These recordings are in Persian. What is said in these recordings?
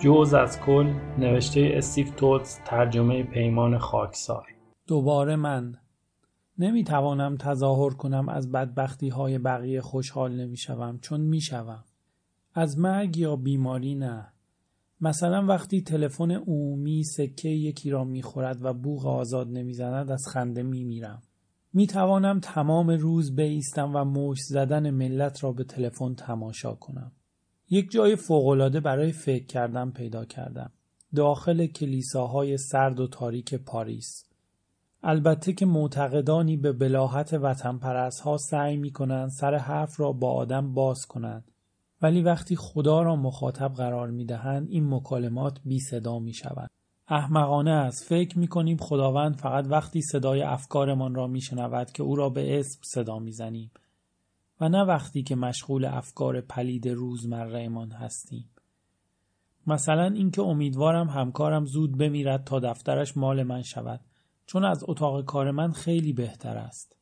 جز از کل نوشته استیو توتس ترجمه پیمان خاکسار. دوباره من. نمی‌توانم تظاهر کنم از بدبختی های بقیه خوشحال نمی‌شوم چون می‌شوم. از مرگ یا بیماری نه. مثلا وقتی تلفن عمومی سکه یکی را می‌خورد و بوغ آزاد نمی‌زند از خنده میمیرم. می‌توانم تمام روز بایستم و مشت زدن ملت را به تلفن تماشا کنم. یک جای فوقالعاده برای فکر کردن پیدا کردم. داخل کلیساهای سرد و تاریک پاریس. البته که معتقدانی به بلاحت وطن ها سعی می کنند سر حرف را با آدم باز کنند. ولی وقتی خدا را مخاطب قرار می دهند این مکالمات بی صدا می شوند. احمقانه است. فکر می کنیم خداوند فقط وقتی صدای افکارمان را می شنود که او را به اسم صدا می زنیم و نه وقتی که مشغول افکار پلید روزمرهمان هستیم. مثلا اینکه امیدوارم همکارم زود بمیرد تا دفترش مال من شود چون از اتاق کار من خیلی بهتر است.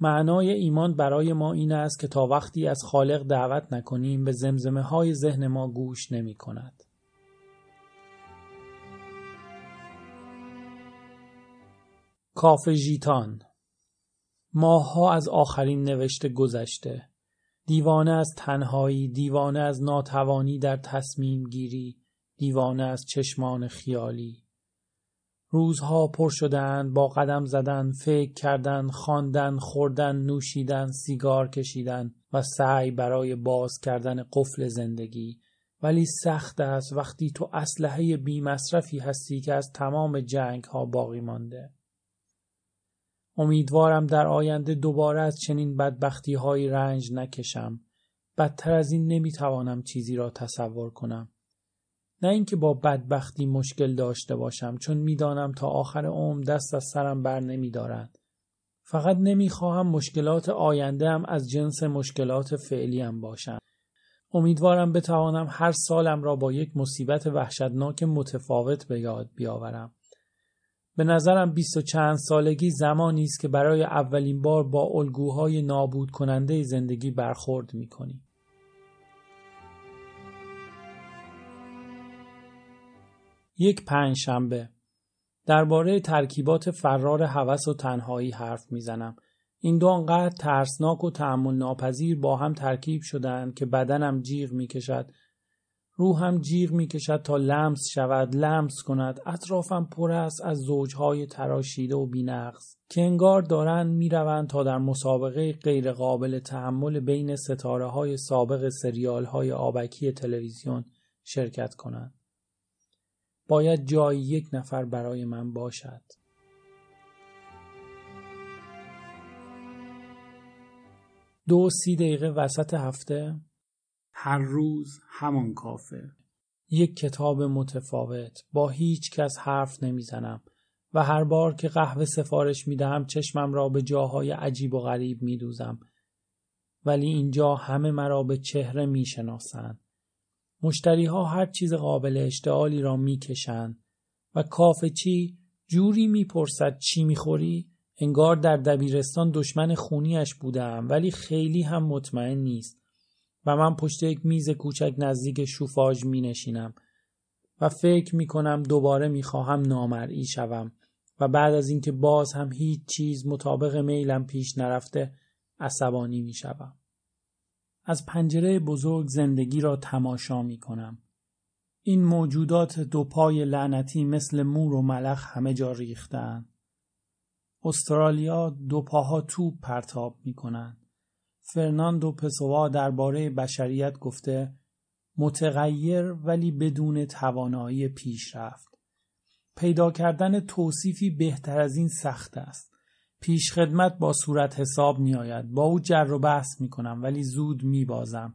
معنای ایمان برای ما این است که تا وقتی از خالق دعوت نکنیم به زمزمه های ذهن ما گوش نمی کند. کاف ژیتان ماهها از آخرین نوشته گذشته. دیوانه از تنهایی دیوانه از ناتوانی در تصمیم گیری دیوانه از چشمان خیالی. روزها پر شدند با قدم زدن فکر کردن خواندن خوردن نوشیدن سیگار کشیدن و سعی برای باز کردن قفل زندگی. ولی سخت است وقتی تو اسلحه بی مصرفی هستی که از تمام جنگ ها باقی مانده. امیدوارم در آینده دوباره از چنین بدبختی های رنج نکشم. بدتر از این نمی‌توانم چیزی را تصور کنم. نه اینکه با بدبختی مشکل داشته باشم چون می‌دانم تا آخر عمر دست از سرم بر نمیدارد. فقط نمی‌خواهم مشکلات آینده هم از جنس مشکلات فعلیم باشند. امیدوارم بتوانم هر سالم را با یک مصیبت وحشتناک متفاوت به یاد بیاورم. به نظرم بیست و چند سالگی زمانی است که برای اولین بار با الگوهای نابود کننده زندگی برخورد می کنی. یک پنج شنبه درباره ترکیبات فرار هوس و تنهایی حرف می‌زنم. این دو انقدر ترسناک و تحمل ناپذیر با هم ترکیب شدند که بدنم جیغ می‌کشد روحم جیغ می‌کشد تا لمس شود لمس کند. اطرافم پر است از زوجهای تراشیده و بینقص. که انگار دارند می‌روند تا در مسابقه غیرقابل تحمل بین ستاره های سابق سریال های آبکی تلویزیون شرکت کنند. باید جایی یک نفر برای من باشد. دو سی دقیقه وسط هفته؟ هر روز همان کافه. یک کتاب متفاوت با هیچ کس حرف نمی‌زنم و هر بار که قهوه سفارش می‌دهم چشمم را به جاهای عجیب و غریب میدوزم. ولی اینجا همه مرا به چهره می‌شناسند مشتری ها هر چیز قابل اشتعالی را می‌کشند و کافه چی جوری می‌پرسد چی می‌خوری؟ انگار در دبیرستان دشمن خونیش بودم ولی خیلی هم مطمئن نیست. و من پشت یک میز کوچک نزدیک شوفاژ می نشینم و فکر می کنم دوباره می خواهم نامرئی شوم و بعد از اینکه باز هم هیچ چیز مطابق میلم پیش نرفته عصبانی می شوم. از پنجره بزرگ زندگی را تماشا می کنم. این موجودات دو پای لعنتی مثل مور و ملخ همه جا ریختن. استرالیا دو پاها توپ پرتاب می کنند. فرناندو پسوا درباره بشریت گفته متغیر ولی بدون توانایی پیشرفت. پیدا کردن توصیفی بهتر از این سخت است. پیشخدمت با صورت حساب می آید. با او جر و بحث می کنم ولی زود می بازم.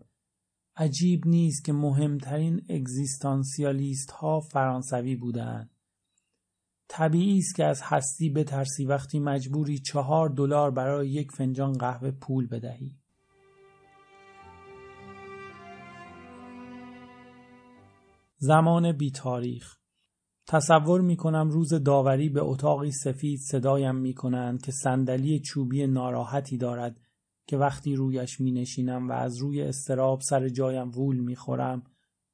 عجیب نیست که مهمترین اگزیستانسیالیست ها فرانسوی بودند. طبیعی است که از هستی بترسی وقتی مجبوری چهار دلار برای یک فنجان قهوه پول بدهی. زمان بی تاریخ تصور می کنم روز داوری به اتاقی سفید صدایم می کنند که صندلی چوبی ناراحتی دارد که وقتی رویش می نشینم و از روی استراب سر جایم وول می خورم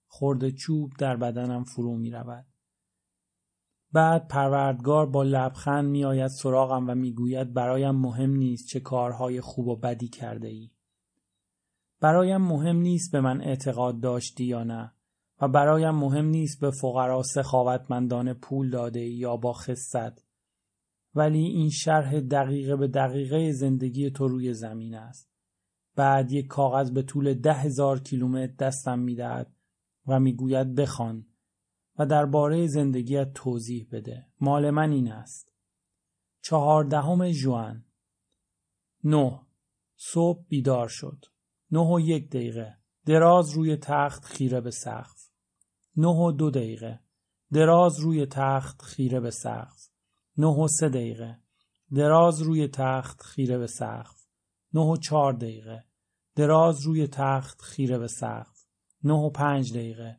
خورده چوب در بدنم فرو می رود. بعد پروردگار با لبخند می آید سراغم و می گوید برایم مهم نیست چه کارهای خوب و بدی کرده ای. برایم مهم نیست به من اعتقاد داشتی یا نه و برایم مهم نیست به فقرا سخاوتمندان پول داده یا با خصت ولی این شرح دقیقه به دقیقه زندگی تو روی زمین است. بعد یک کاغذ به طول ده هزار کیلومتر دستم می‌دهد و می‌گوید بخوان و درباره زندگیت توضیح بده. مال من این است. چهاردهم جوان نه صبح بیدار شد. نه و یک دقیقه دراز روی تخت خیره به سقف. نه و دو دقیقه دراز روی تخت خیره به سقف. نه و سه دقیقه دراز روی تخت خیره به سقف. نه و چهار دقیقه دراز روی تخت خیره به سقف. نه و پنج دقیقه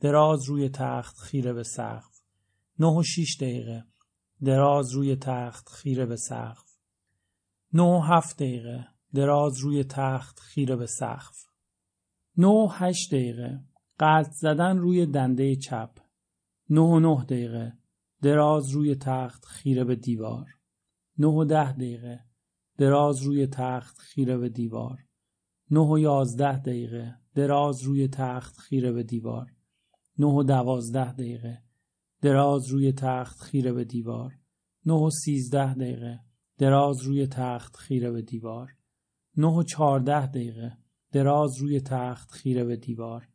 دراز روی تخت خیره به سقف. نه و شیش دقیقه دراز روی تخت خیره به سقف. نه و هفت دقیقه دراز روی تخت خیره به سقف. نه و هشت دقیقه قلط زدن روی دنده چپ. نه و نه دقیقه دراز روی تخت خیره به دیوار. نه و ده دقیقه دراز روی تخت خیره به دیوار. نه و یازده دقیقه دراز روی تخت خیره به دیوار. نه و دوازده دقیقه دراز روی تخت خیره به دیوار. نه و سیزده دقیقه دراز روی تخت خیره به دیوار. نه و چهارده دقیقه دراز روی تخت خیره به دیوار.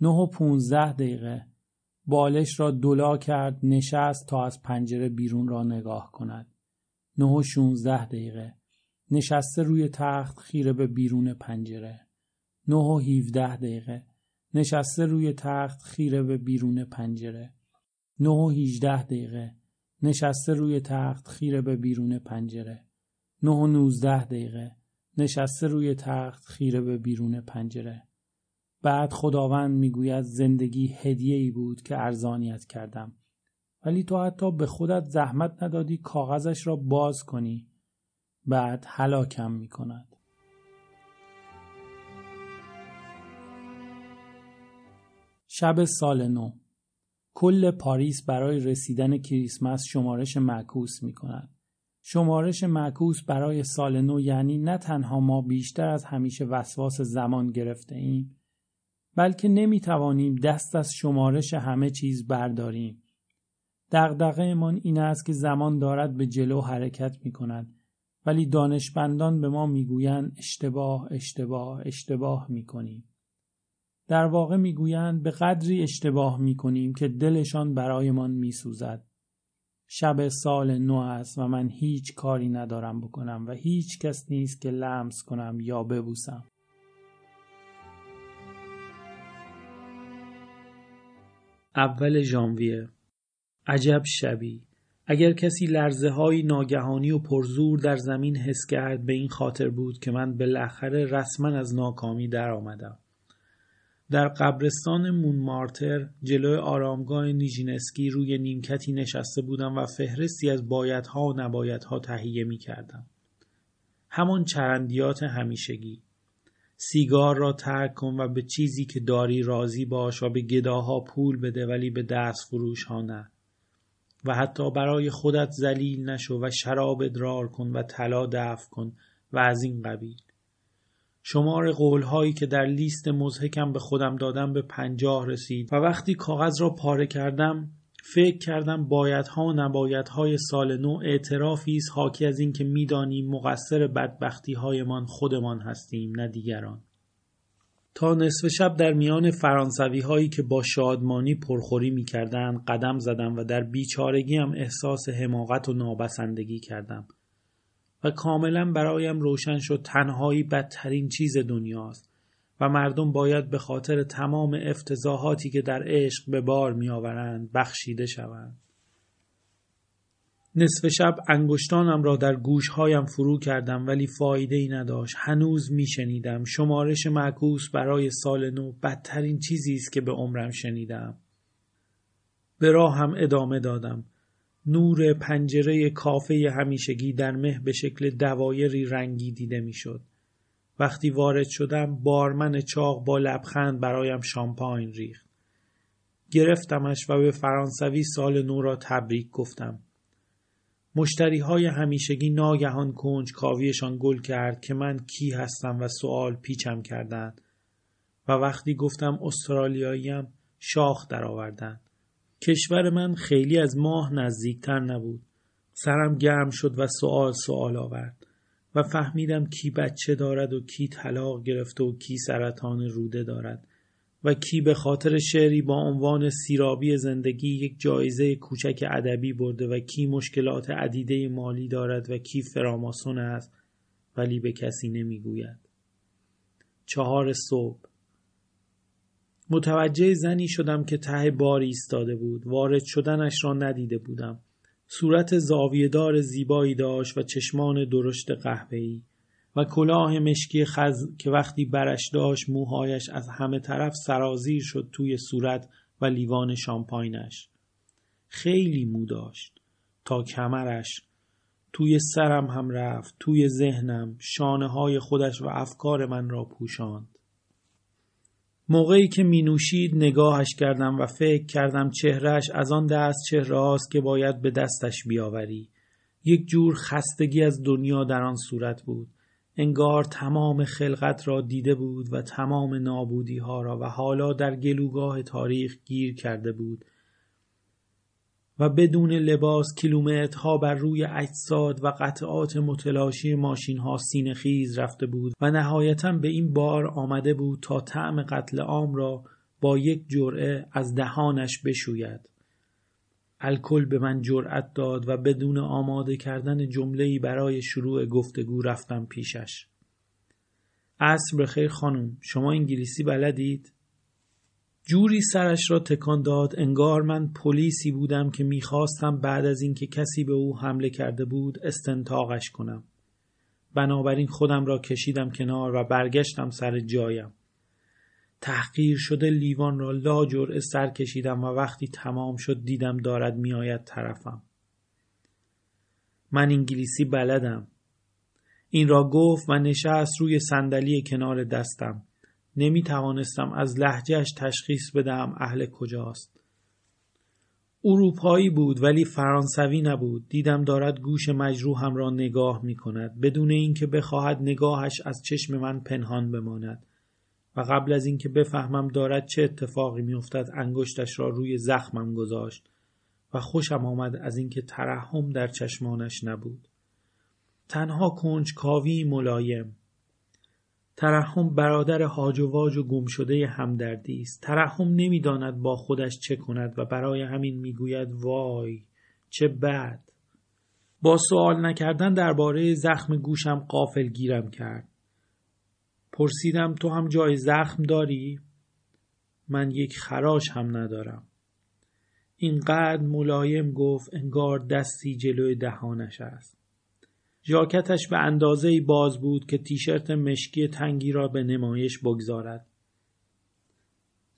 نه و پونزده دقیقه بالش را دلا کرد نشست تا از پنجره بیرون را نگاه کند. نه و شونزده دقیقه نشسته روی تخت خیره به بیرون پنجره. نه و هیوده دقیقه نشسته روی تخت خیره به بیرون پنجره. نه و هیجده دقیقه نشسته روی تخت خیره به بیرون پنجره. نه و نوزده دقیقه نشسته روی تخت خیره به بیرون پنجره. بعد خداوند می‌گوید زندگی هدیه ای بود که ارزانیت کردم. ولی تو حتی به خودت زحمت ندادی کاغذش را باز کنی. بعد هلاکم می کند. شب سال نو کل پاریس برای رسیدن کریسمس شمارش معکوس می کند. شمارش معکوس برای سال نو یعنی نه تنها ما بیشتر از همیشه وسواس زمان گرفته ایم بلکه نمی توانیم دست از شمارش همه چیز برداریم. دغدغه من این است که زمان دارد به جلو حرکت می کند ولی دانشمندان به ما می‌گویند اشتباه اشتباه اشتباه می کنیم. در واقع می‌گویند به قدری اشتباه می کنیم که دلشان برایمان می سوزد. شب سال نو است و من هیچ کاری ندارم بکنم و هیچ کس نیست که لمس کنم یا ببوسم. اول ژانویه عجب شبی اگر کسی لرزه های ناگهانی و پرزور در زمین حس کرد به این خاطر بود که من بالاخره رسما از ناکامی در آمدم. در قبرستان مونمارتر جلوی آرامگاه نیژینسکی روی نیمکتی نشسته بودم و فهرستی از بایدها و نبایدها تهیه می کردم. همان چرندیات همیشگی. سیگار را ترک کن و به چیزی که داری راضی باش و به گداها پول بده ولی به دست فروش ها نه. و حتی برای خودت زلیل نشو و شراب ادرار کن و طلا دفع کن و از این قبیل. شمار قولهایی که در لیست مزهکم به خودم دادم به پنجاه رسید و وقتی کاغذ را پاره کردم فکر کردم بایدها و نبایدهای سال نو اعترافی است حاکی از اینکه می‌دانیم مقصر بدبختی هایمان خودمان هستیم نه دیگران. تا نصف شب در میان فرانسوی هایی که با شادمانی پرخوری می کردن قدم زدم و در بیچارگی هم احساس حماقت و نابسندگی کردم. و کاملا برایم روشن شد تنهایی بدترین چیز دنیاست. و مردم باید به خاطر تمام افتضاحاتی که در عشق به بار میآورند بخشیده شوند. نصف شب انگشتانم را در گوشهایم فرو کردم ولی فایده ای نداشت. هنوز میشنیدم. شمارش معکوس برای سال نو بدترین چیزی است که به عمرم شنیدم. به راه هم ادامه دادم. نور پنجره کافه همیشگی در مه به شکل دوایری رنگی دیده می‌شد. وقتی وارد شدم بارمن چاق با لبخند برایم شامپاین ریخت. گرفتمش و به فرانسوی سال نو را تبریک گفتم. مشتری های همیشگی ناگهان کنج کاویشان گل کرد که من کی هستم و سوال پیچم کردند و وقتی گفتم استرالیاییم شاخ درآوردند. کشور من خیلی از ماه نزدیکتر نبود. سرم گرم شد و سوال سوال آورد و فهمیدم کی بچه دارد و کی طلاق گرفته و کی سرطان روده دارد و کی به خاطر شعری با عنوان سیرابی زندگی یک جایزه کوچک ادبی برده و کی مشکلات عدیده مالی دارد و کی فراماسون است ولی به کسی نمی‌گوید. چهار صبح متوجه زنی شدم که ته باری ایستاده بود. وارد شدنش را ندیده بودم. صورت زاویهدار زیبایی داشت و چشمان درشت قهوه‌ای و کلاه مشکی خز که وقتی برش داشت موهایش از همه طرف سرازیر شد توی صورت و لیوان شامپاینش. خیلی مو داشت تا کمرش توی سرم هم رفت توی ذهنم شانه های خودش و افکار من را پوشاند. موقعی که می نوشید نگاهش کردم و فکر کردم چهرهش از آن دست چهره هاست که باید به دستش بیاوری. یک جور خستگی از دنیا در آن صورت بود. انگار تمام خلقت را دیده بود و تمام نابودی ها را و حالا در گلوگاه تاریخ گیر کرده بود و بدون لباس کیلومترها بر روی اجساد و قطعات متلاشی ماشین ها سینه رفته بود و نهایتا به این بار آمده بود تا طعم قتل عام را با یک جرعه از دهانش بشوید. الکل به من جرأت داد و بدون آماده کردن جمله‌ای برای شروع گفتگو رفتم پیشش. عصر بخیر خانم شما انگلیسی بلدید؟ جوری سرش را تکان داد انگار من پلیسی بودم که می‌خواستم بعد از اینکه کسی به او حمله کرده بود استنتاقش کنم. بنابراین خودم را کشیدم کنار و برگشتم سر جایم. تحقیر شده لیوان را لا جرعه سر کشیدم و وقتی تمام شد دیدم دارد میآید طرفم. من انگلیسی بلدم. این را گفت و نشست روی صندلی کنار دستم. نمی توانستم از لحجهش تشخیص بدم اهل کجاست. اروپایی بود ولی فرانسوی نبود. دیدم دارد گوش مجروحم را نگاه می کند بدون اینکه بخواهد نگاهش از چشم من پنهان بماند. و قبل از اینکه بفهمم دارد چه اتفاقی میافتد انگشتش را روی زخمم گذاشت و خوشم آمد از اینکه ترحم در چشمانش نبود تنها کنج کاوی ملایم ترحم برادر هاج و واج و گم شده همدردی است ترحم نمی‌داند با خودش چه کند و برای همین می‌گوید وای چه بد با سوال نکردن درباره زخم گوشم قافل گیرم کرد پرسیدم تو هم جای زخم داری؟ من یک خراش هم ندارم. اینقدر ملایم گفت انگار دستی جلوی دهانش است. ژاکتش به اندازه باز بود که تیشرت مشکی تنگی را به نمایش بگذارد.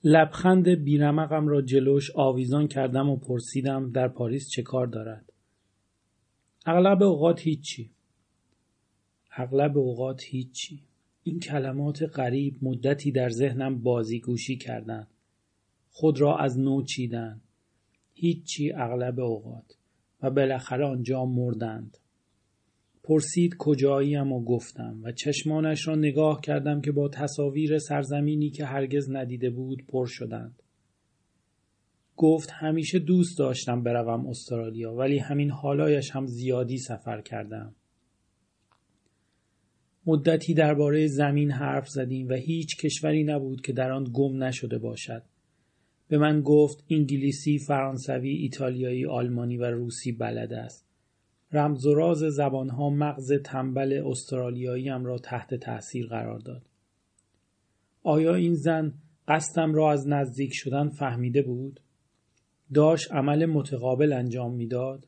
لبخند بیرمقم را جلوش آویزان کردم و پرسیدم در پاریس چه کار دارد. اغلب اوقات هیچی. اغلب اوقات هیچی. این کلمات غریب مدتی در ذهنم بازیگوشی کردند. خود را از نو چیدند. هیچی اغلب اوقات و بالاخره آنجا مردند. پرسید کجاییم و گفتم و چشمانش را نگاه کردم که با تصاویر سرزمینی که هرگز ندیده بود پر شدند. گفت همیشه دوست داشتم بروم استرالیا ولی همین حالایش هم زیادی سفر کردم. مدتی درباره زمین حرف زدیم و هیچ کشوری نبود که در آن گم نشده باشد. به من گفت انگلیسی، فرانسوی، ایتالیایی، آلمانی و روسی بلد است. رمز و راز زبانها مغز تنبل استرالیاییم را تحت تأثیر قرار داد. آیا این زن قصدم را از نزدیک شدن فهمیده بود؟ داشت عمل متقابل انجام می‌داد؟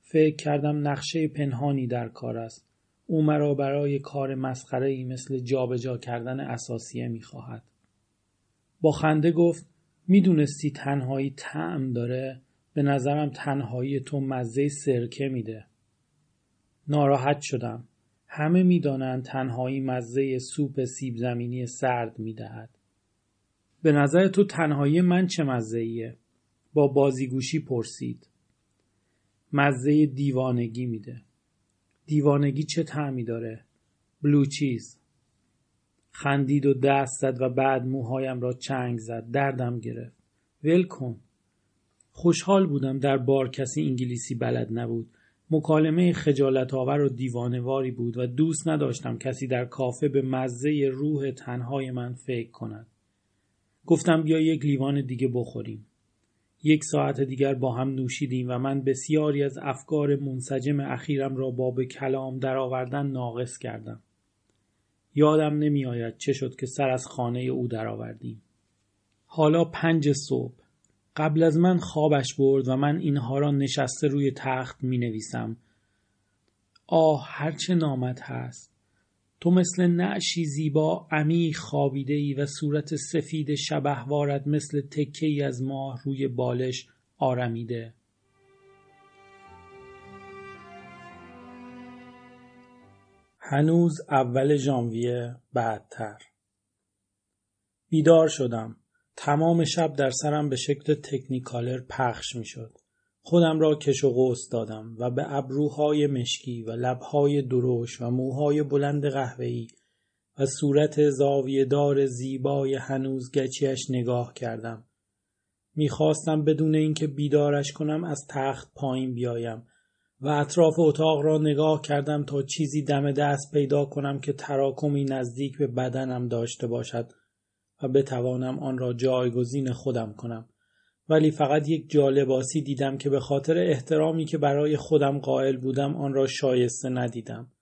فکر کردم نقشه پنهانی در کار است. او مرا برای کار مسخره ای مثل جابجا کردن اساسیه می‌خواهد. با خنده گفت می‌دونستی تنهایی طعم داره به نظرم تنهایی تو مزه سرکه میده. ناراحت شدم. همه می‌دانند تنهایی مزه سوپ سیب زمینی سرد می‌دهد. به نظر تو تنهایی من چه مزه ایه؟ با بازیگوشی پرسید. مزه دیوانگی میده. دیوانگی چه تعمی داره؟ بلو چیز. خندید و دست زد و بعد موهایم را چنگ زد. دردم گرفت. ول کن. خوشحال بودم در بار کسی انگلیسی بلد نبود. مکالمه خجالت آور و دیوانواری بود و دوست نداشتم کسی در کافه به مزه روح تنهای من فکر کند. گفتم بیا یک لیوان دیگه بخوریم. یک ساعت دیگر با هم نوشیدیم و من بسیاری از افکار منسجم اخیرم را با به کلام درآوردن ناقص کردم. یادم نمیآید چه شد که سر از خانه او درآوردیم. حالا پنج صبح قبل از من خوابش برد و من اینها را نشسته روی تخت می نویسم. آه هرچه نامت هست. تو مثل نعشی زیبا عمیق خوابیده ای و صورت سفید شبهوارت مثل تکه ای از ماه روی بالش آرمیده. هنوز اول ژانویه بعدتر بیدار شدم تمام شب در سرم به شکل تکنیکالر پخش می شد. خودم را کش و قوس دادم و به ابروهای مشکی و لبهای دروش و موهای بلند قهوه‌ای و صورت زاویه دار زیبای هنوز گچیش نگاه کردم. می‌خواستم بدون اینکه بیدارش کنم از تخت پایین بیایم و اطراف اتاق را نگاه کردم تا چیزی دم دست پیدا کنم که تراکمی نزدیک به بدنم داشته باشد و بتوانم آن را جایگزین خودم کنم. ولی فقط یک جالباسی دیدم که به خاطر احترامی که برای خودم قائل بودم آن را شایسته ندیدم.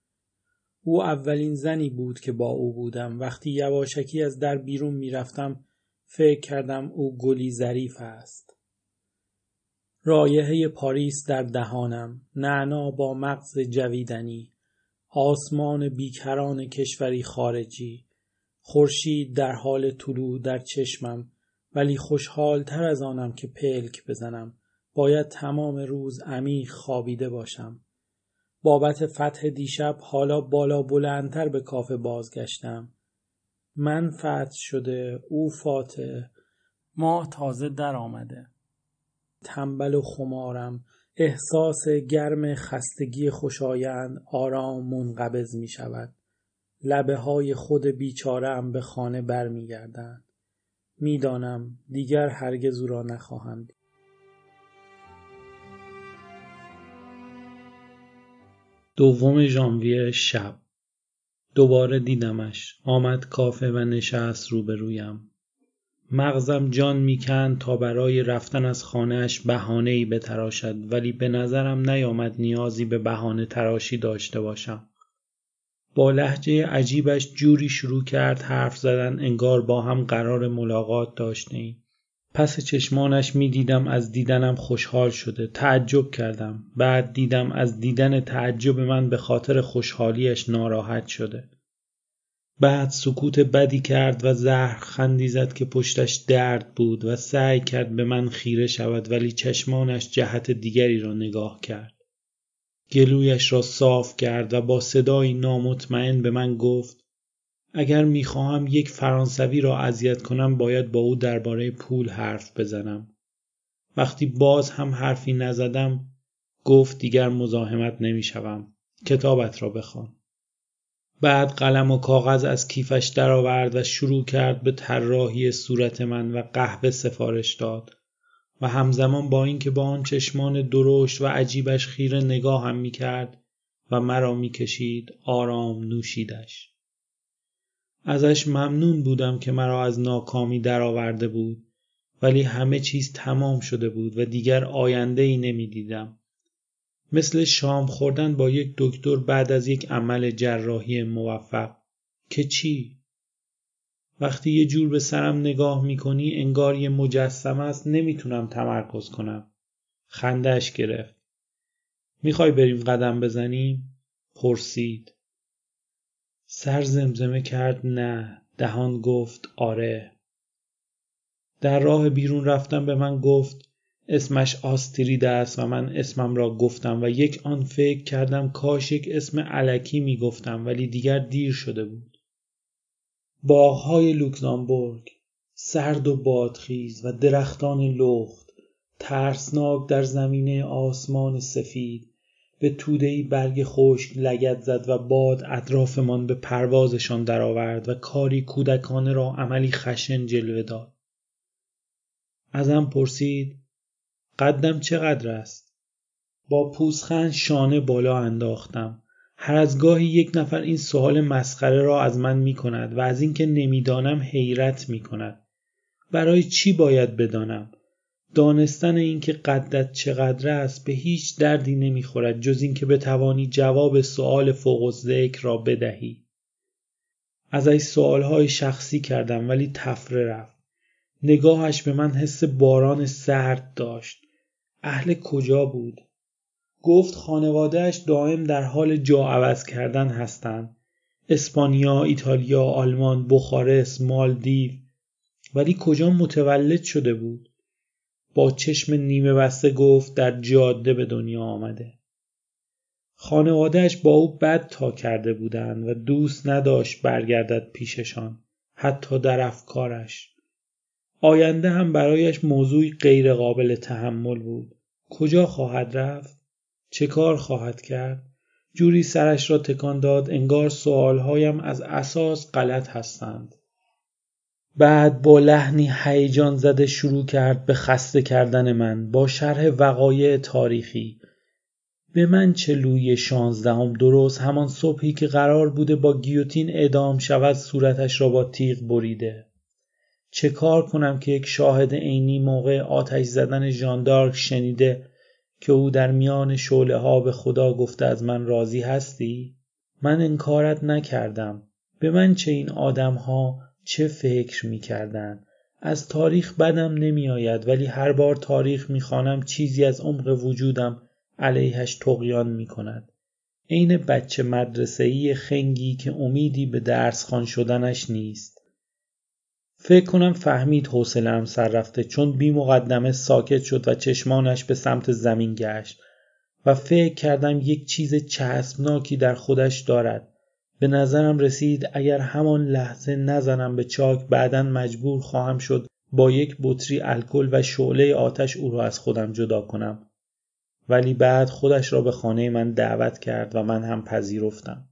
او اولین زنی بود که با او بودم. وقتی یواشکی از در بیرون می‌رفتم فکر کردم او گلی ظریف است. رایحه پاریس در دهانم نعنا با مغز جویدنی آسمان بیکران کشوری خارجی خورشید در حال طلوع در چشمم ولی خوشحال تر از آنم که پلک بزنم. باید تمام روز عمیق خوابیده باشم. بابت فتح دیشب حالا بالا بلندتر به کافه بازگشتم. من فتح شده او فاتح. ماه تازه در آمده. تنبل و خمارم. احساس گرم خستگی خوشایند آرام منقبض می شود لبه های خود بیچارم به خانه برمیگردند. می‌دانم دیگر هرگز او را نخواهم دید. دوم ژانویه شب دوباره دیدمش آمد کافه و نشست روبرویم مغزم جان می‌کند تا برای رفتن از خانهاش بهانه ای بتراشد ولی به نظرم نیامد نیازی به بهانه تراشی داشته باشم با لحجه عجیبش جوری شروع کرد حرف زدن انگار با هم قرار ملاقات داشتیم. پس چشمانش می دیدم از دیدنم خوشحال شده. تعجب کردم. بعد دیدم از دیدن تعجب من به خاطر خوشحالیش ناراحت شده. بعد سکوت بدی کرد و زهر خندی زد که پشتش درد بود و سعی کرد به من خیره شود ولی چشمانش جهت دیگری را نگاه کرد. گلویش را صاف کرد و با صدایی نامطمئن به من گفت اگر می‌خواهم یک فرانسوی را اذیت کنم باید با او درباره پول حرف بزنم. وقتی باز هم حرفی نزدم گفت دیگر مزاحمت نمی‌شوم. کتابت را بخوان. بعد قلم و کاغذ از کیفش درآورد و شروع کرد به طراحی صورت من و قهوه سفارش داد. و همزمان با اینکه با آن چشمان درشت و عجیبش خیره نگاه هم می کرد و مرا می کشید آرام نوشیدش. ازش ممنون بودم که مرا از ناکامی درآورده بود ولی همه چیز تمام شده بود و دیگر آینده ای نمی دیدم. مثل شام خوردن با یک دکتر بعد از یک عمل جراحی موفق که چی؟ وقتی یه جور به سرم نگاه می‌کنی انگار یه مجسم است نمی‌تونم تمرکز کنم. خندش گرفت. می‌خوای بریم قدم بزنیم؟ پرسید. سر زمزمه کرد نه. دهان گفت آره. در راه بیرون رفتم به من گفت اسمش آسترید است و من اسمم را گفتم و یک آن فکر کردم کاش یک اسم علکی می گفتم ولی دیگر دیر شده بود. باغهای لوکزامبورگ سرد و بادخیز و درختان لخت ترسناک در زمینه آسمان سفید به تودهای برگ خشک لگت زد و باد اطرافمان به پروازشان درآورد و کاری کودکانه را عملی خشن جلوه داد. ازم پرسید قدم چقدر است؟ با پوزخند شانه بالا انداختم. هر از گاهی یک نفر این سوال مسخره را از من می کند و از اینکه نمی‌دانم حیرت می کند برای چی باید بدانم؟ دانستن اینکه قدت چقدر است به هیچ دردی نمی‌خورد جز اینکه بتوانی جواب سؤال فوق ذکر را بدهی. ازش سؤالهای شخصی کردم ولی تفره رفت. نگاهش به من حس باران سرد داشت. اهل کجا بود؟ گفت خانوادهش دائم در حال جا عوض کردن هستند. اسپانیا، ایتالیا، آلمان، بخارست، مالدیو. ولی کجا متولد شده بود؟ با چشم نیمه بسته گفت در جاده به دنیا آمده. خانوادهش با او بد تا کرده بودند و دوست نداشت برگردد پیششان حتی در افکارش. آینده هم برایش موضوعی غیر قابل تحمل بود. کجا خواهد رفت؟ چه کار خواهد کرد؟ جوری سرش را تکان داد انگار سوالهایم از اساس غلط هستند. بعد با لحنی هیجان زده شروع کرد به خسته کردن من با شرح وقایع تاریخی. به من چه لوی شانزدهم درست همان صبحی که قرار بوده با گیوتین اعدام شود صورتش را با تیغ بریده. چه کار کنم که یک شاهد عینی موقع آتش زدن ژاندارک شنیده که او در میان شعله ها به خدا گفته از من راضی هستی؟ من انکارت نکردم به من چه این آدم ها چه فکر می کردن؟ از تاریخ بدم نمی آید ولی هر بار تاریخ می خانم چیزی از عمق وجودم علیهش تقیان می کند. عین بچه مدرسه‌ای خنگی که امیدی به درس خان شدنش نیست. فکر کنم فهمید حوصله‌ام سر رفته چون بی مقدمه ساکت شد و چشمانش به سمت زمین گشت و فکر کردم یک چیز چسبناکی در خودش دارد. به نظرم رسید اگر همان لحظه نزنم به چاک بعدا مجبور خواهم شد با یک بطری الکل و شعله آتش او را از خودم جدا کنم. ولی بعد خودش را به خانه من دعوت کرد و من هم پذیرفتم.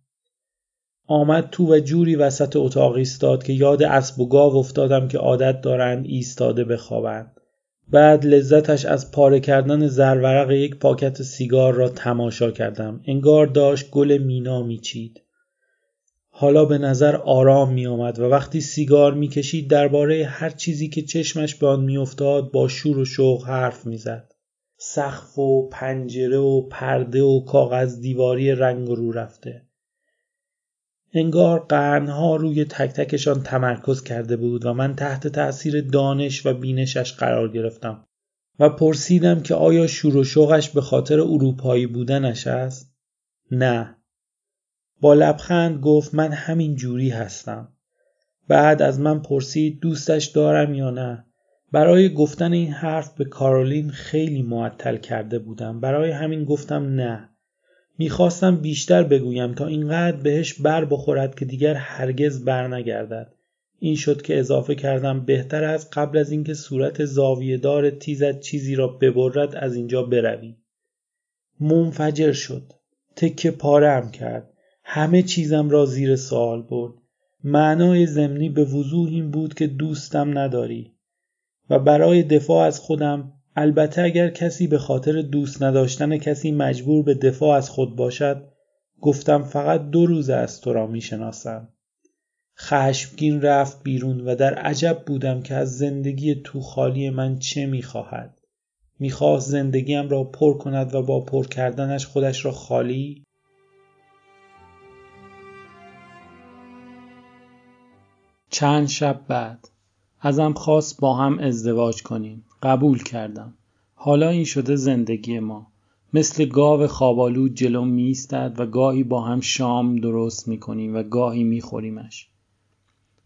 آمد تو و جوری وسط اتاق ایستاد که یاد اسب و گاو افتادم که عادت دارند ایستاده بخوابند بعد لذتش از پاره کردن زرورق یک پاکت سیگار را تماشا کردم انگار داشت گل مینا میچید حالا به نظر آرام می آمد و وقتی سیگار می کشید درباره هر چیزی که چشمش به آن می افتاد با شور و شوق حرف می زد. سقف و پنجره و پرده و کاغذ دیواری رنگ رو رفته. انگار قرنها روی تک تکشان تمرکز کرده بود و من تحت تأثیر دانش و بینشش قرار گرفتم و پرسیدم که آیا شور و شوقش به خاطر اروپایی بودنش است؟ نه. با لبخند گفت من همین جوری هستم. بعد از من پرسید دوستش دارم یا نه؟ برای گفتن این حرف به کارولین خیلی معطل کرده بودم. برای همین گفتم نه. می‌خواستم بیشتر بگویم تا اینقدر بهش بر بخورد که دیگر هرگز بر نگردد. این شد که اضافه کردم بهتر از قبل از اینکه صورت زاویه دار تیزت چیزی را ببرد از اینجا بروی. منفجر شد. تکه پارم کرد. همه چیزم را زیر سوال برد. معنای زمینی به وضوح این بود که دوستم نداری و برای دفاع از خودم البته اگر کسی به خاطر دوست نداشتن کسی مجبور به دفاع از خود باشد گفتم فقط دو روز از تو را می شناسم. خشمگین رفت بیرون و در عجب بودم که از زندگی تو خالی من چه می خواهد. زندگیم را پر کند و با پر کردنش خودش را خالی چند شب بعد ازم خواست با هم ازدواج کنیم قبول کردم. حالا این شده زندگی ما. مثل گاو خوابالو جلو میستد و گاهی با هم شام درست می‌کنیم و گاهی میخوریمش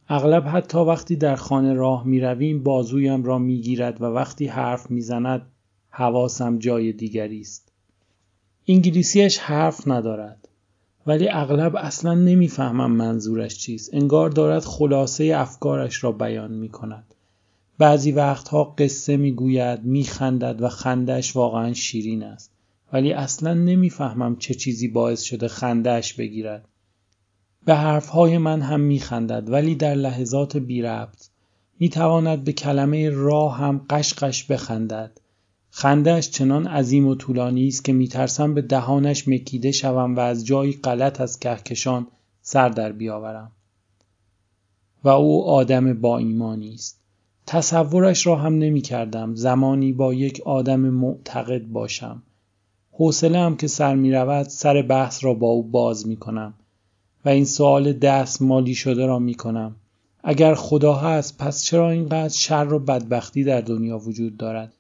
اغلب حتی وقتی در خانه راه می‌رویم بازویم را می‌گیرد و وقتی حرف می‌زند حواسم جای دیگری است. انگلیسیش حرف ندارد. ولی اغلب اصلا نمی‌فهمم منظورش چیست. انگار دارد خلاصه افکارش را بیان می کند بعضی وقتها قصه می‌گوید میخندد و خندش واقعا شیرین است. ولی اصلا نمی‌فهمم چه چیزی باعث شده خندهش بگیرد. به حرفهای من هم میخندد ولی در لحظات بی ربط. می‌تواند به کلمه راه هم قشقش بخندد. خندهش چنان عظیم و طولانی است که میترسم به دهانش مکیده شوم و از جایی غلط از کهکشان سر در بیاورم. و او آدم با ایمانی است. تصورش را هم نمی کردم زمانی با یک آدم معتقد باشم. حوصله هم که سر می رود سر بحث را با او باز می کنم و این سوال دست مالی شده را می کنم اگر خدا هست پس چرا اینقدر شر و بدبختی در دنیا وجود دارد؟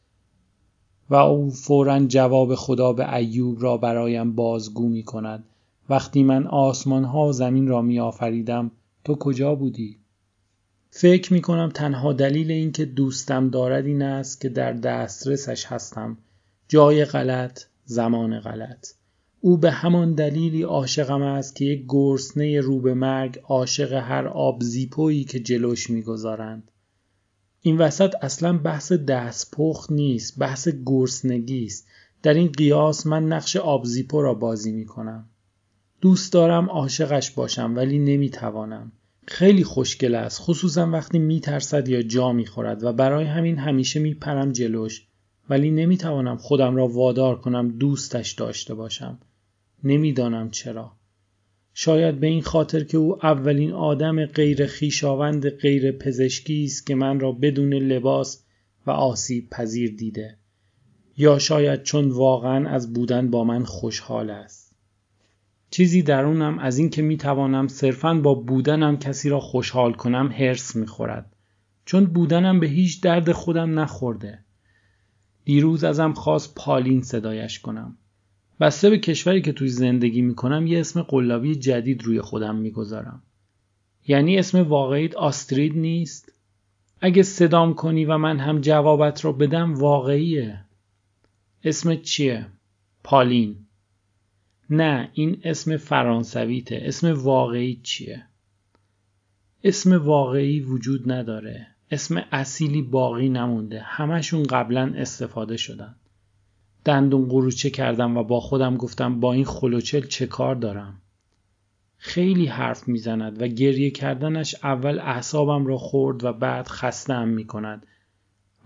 و او فورا جواب خدا به ایوب را برایم بازگو می کند وقتی من آسمان ها و زمین را می آفریدم تو کجا بودی؟ فکر می کنم تنها دلیل اینکه دوستم دارد این است که در دسترسش هستم جای غلط زمان غلط او به همان دلیلی عاشقم است که یک گرسنه رو به مرگ عاشق هر آب زیپویی که جلوش می‌گذارند این وسط اصلا بحث دستپخت نیست بحث گرسنگی است در این قیاس من نقش آبزیپو را بازی می کنم. دوست دارم عاشقش باشم ولی نمی‌توانم. خیلی خوشگل است خصوصا وقتی میترسد یا جا می‌خورد و برای همین همیشه میپرم جلوش ولی نمی‌توانم خودم را وادار کنم دوستش داشته باشم. نمی‌دانم چرا. شاید به این خاطر که او اولین آدم غیر خیشاوند غیر پزشکی است که من را بدون لباس و آسیب پذیر دیده یا شاید چون واقعا از بودن با من خوشحال است چیزی درونم از اینکه می توانم صرفا با بودنم کسی را خوشحال کنم هرس می خورد چون بودنم به هیچ درد خودم نخورده دیروز ازم خواست پالین صدایش کنم بسته به کشوری که توی زندگی می‌کنم یه اسم قلابی جدید روی خودم می‌گذارم. یعنی اسم واقعیت آسترید نیست؟ اگه صدام کنی و من هم جوابت رو بدم واقعیه. اسم چیه؟ پالین. نه این اسم فرانسویته. اسم واقعی چیه؟ اسم واقعی وجود نداره. اسم اصیلی باقی نمونده. همشون قبلا استفاده شدن. دندون قروچه کردم و با خودم گفتم با این خلوچل چه کار دارم خیلی حرف می‌زند و گریه کردنش اول اعصابم را خورد و بعد خستم می کند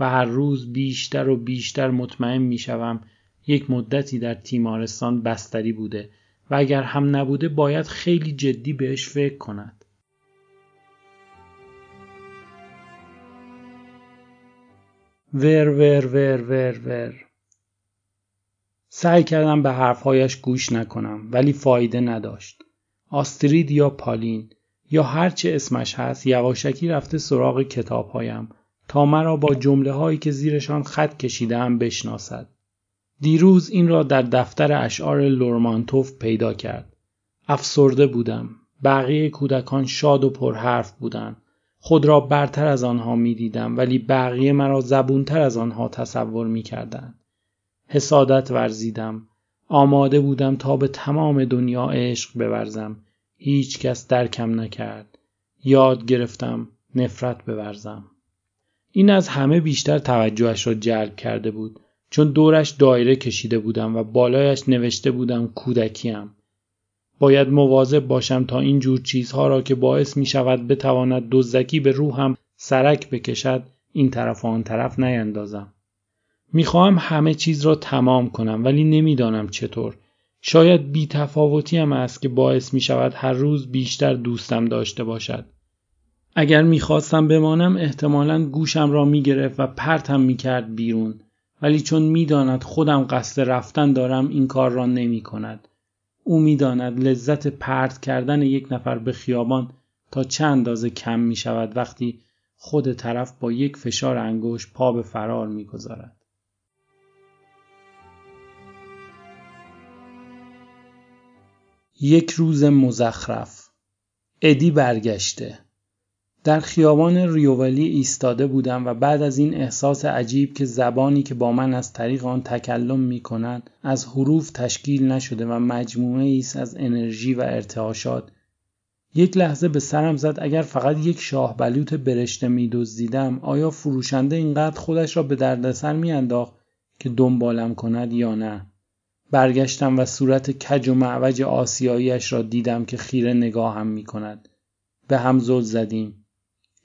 و هر روز بیشتر و بیشتر مطمئن می شوم یک مدتی در تیمارستان بستری بوده و اگر هم نبوده باید خیلی جدی بهش فکر کند. ور ور ور ور ور سعی کردم به حرفهایش گوش نکنم ولی فایده نداشت. آسترید یا پالین یا هرچه اسمش هست یواشکی رفته سراغ کتابهایم تا مرا با جمله هایی که زیرشان خط کشیدم بشناسد. دیروز این را در دفتر اشعار لورمانتوف پیدا کرد. افسرده بودم. بقیه کودکان شاد و پرحرف بودند. خود را برتر از آنها می دیدم ولی بقیه مرا زبونتر از آنها تصور می کردن. حسادت ورزیدم آماده بودم تا به تمام دنیا عشق بورزم هیچ کس درکم نکرد یاد گرفتم نفرت بورزم این از همه بیشتر توجهش را جلب کرده بود چون دورش دایره کشیده بودم و بالایش نوشته بودم کودکیم باید مواظب باشم تا این جور چیزها را که باعث می شود بتواند دزدکی به روحم سرک بکشد این طرف و آن طرف نیندازم می‌خواهم همه چیز را تمام کنم ولی نمی‌دانم چطور. شاید بی هم است که باعث می شود هر روز بیشتر دوستم داشته باشد. اگر می‌خواستم بمانم احتمالا گوشم را می‌گرفت و پرتم می‌کرد بیرون ولی چون می‌داند خودم قصد رفتن دارم این کار را نمی کند. او می‌داند لذت پرت کردن یک نفر به خیابان تا چند اندازه کم می شود وقتی خود طرف با یک فشار انگشت پا به فرار می‌گذارد. یک روز مزخرف ادی برگشته در خیابان ریوولی ایستاده بودم و بعد از این احساس عجیب که زبانی که با من از طریق آن تکلم می کند از حروف تشکیل نشده و مجموعه است از انرژی و ارتعاشات. یک لحظه به سرم زد اگر فقط یک شاه بلوط برشته می دزدیدم آیا فروشنده اینقدر خودش را به دردسر می انداخت که دنبالم کند یا نه؟ برگشتم و صورت کج و معوج آسیاییش را دیدم که خیره نگاهم می کند به هم زل زدیم.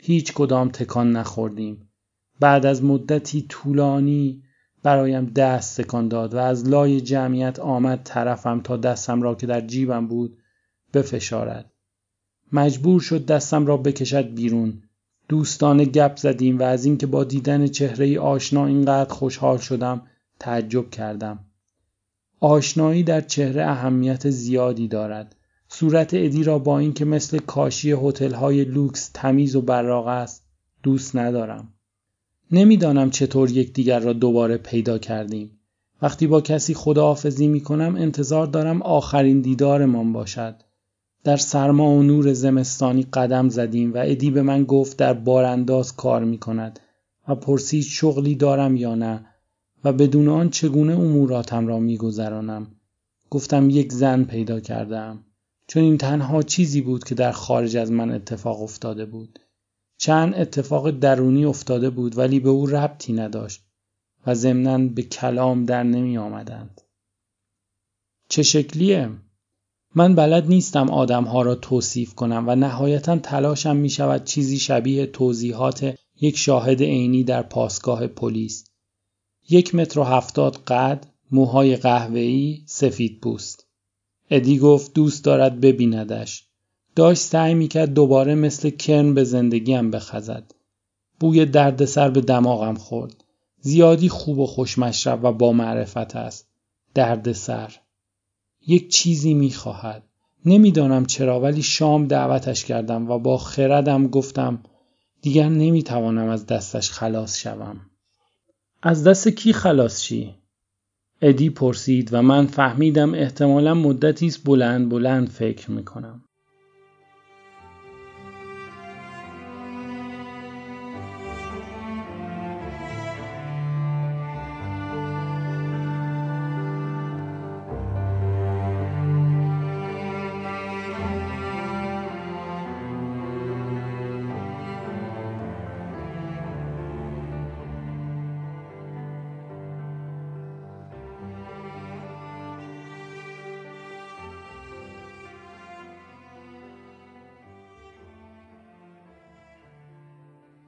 هیچ کدام تکان نخوردیم. بعد از مدتی طولانی برایم دست تکان داد و از لای جمعیت آمد طرفم تا دستم را که در جیبم بود بفشارد. مجبور شد دستم را بکشد بیرون. دوستانه گپ زدیم و از اینکه با دیدن چهره آشنا اینقدر خوشحال شدم تعجب کردم. آشنایی در چهره اهمیت زیادی دارد. صورت ادی را با اینکه مثل کاشی های لوکس تمیز و براق است دوست ندارم. نمی‌دانم چطور یکدیگر را دوباره پیدا کردیم. وقتی با کسی خداحافظی می کنم انتظار دارم آخرین دیدارمان باشد. در سرما و نور زمستانی قدم زدیم و ادی به من گفت در بارانداز کار می کند و پرسید شغلی دارم یا نه و بدون آن چگونه اموراتم را میگذرانم. گفتم یک زن پیدا کردم چون این تنها چیزی بود که در خارج از من اتفاق افتاده بود چند اتفاق درونی افتاده بود ولی به او ربطی نداشت و ضمنا به کلام در نمی آمدند. چه شکلیه؟ من بلد نیستم آدمها را توصیف کنم و نهایتا تلاشم می شود چیزی شبیه توضیحات یک شاهد عینی در پاسگاه پلیس. یک متر و هفتاد قد، موهای قهوه‌ای، سفید پوست. ادی گفت دوست دارد ببیندش. داشت سعی می‌کرد دوباره مثل کرن به زندگیم بخزد. بوی دردسر به دماغم خورد. زیادی خوب و خوشمشرب و با معرفت است. دردسر. یک چیزی می‌خواهد. نمی‌دانم چرا ولی شام دعوتش کردم و با خردم گفتم دیگر نمی‌توانم از دستش خلاص شوم. از دست کی خلاص شی؟ ادی پرسید و من فهمیدم احتمالا مدتی است بلند بلند فکر می‌کنم.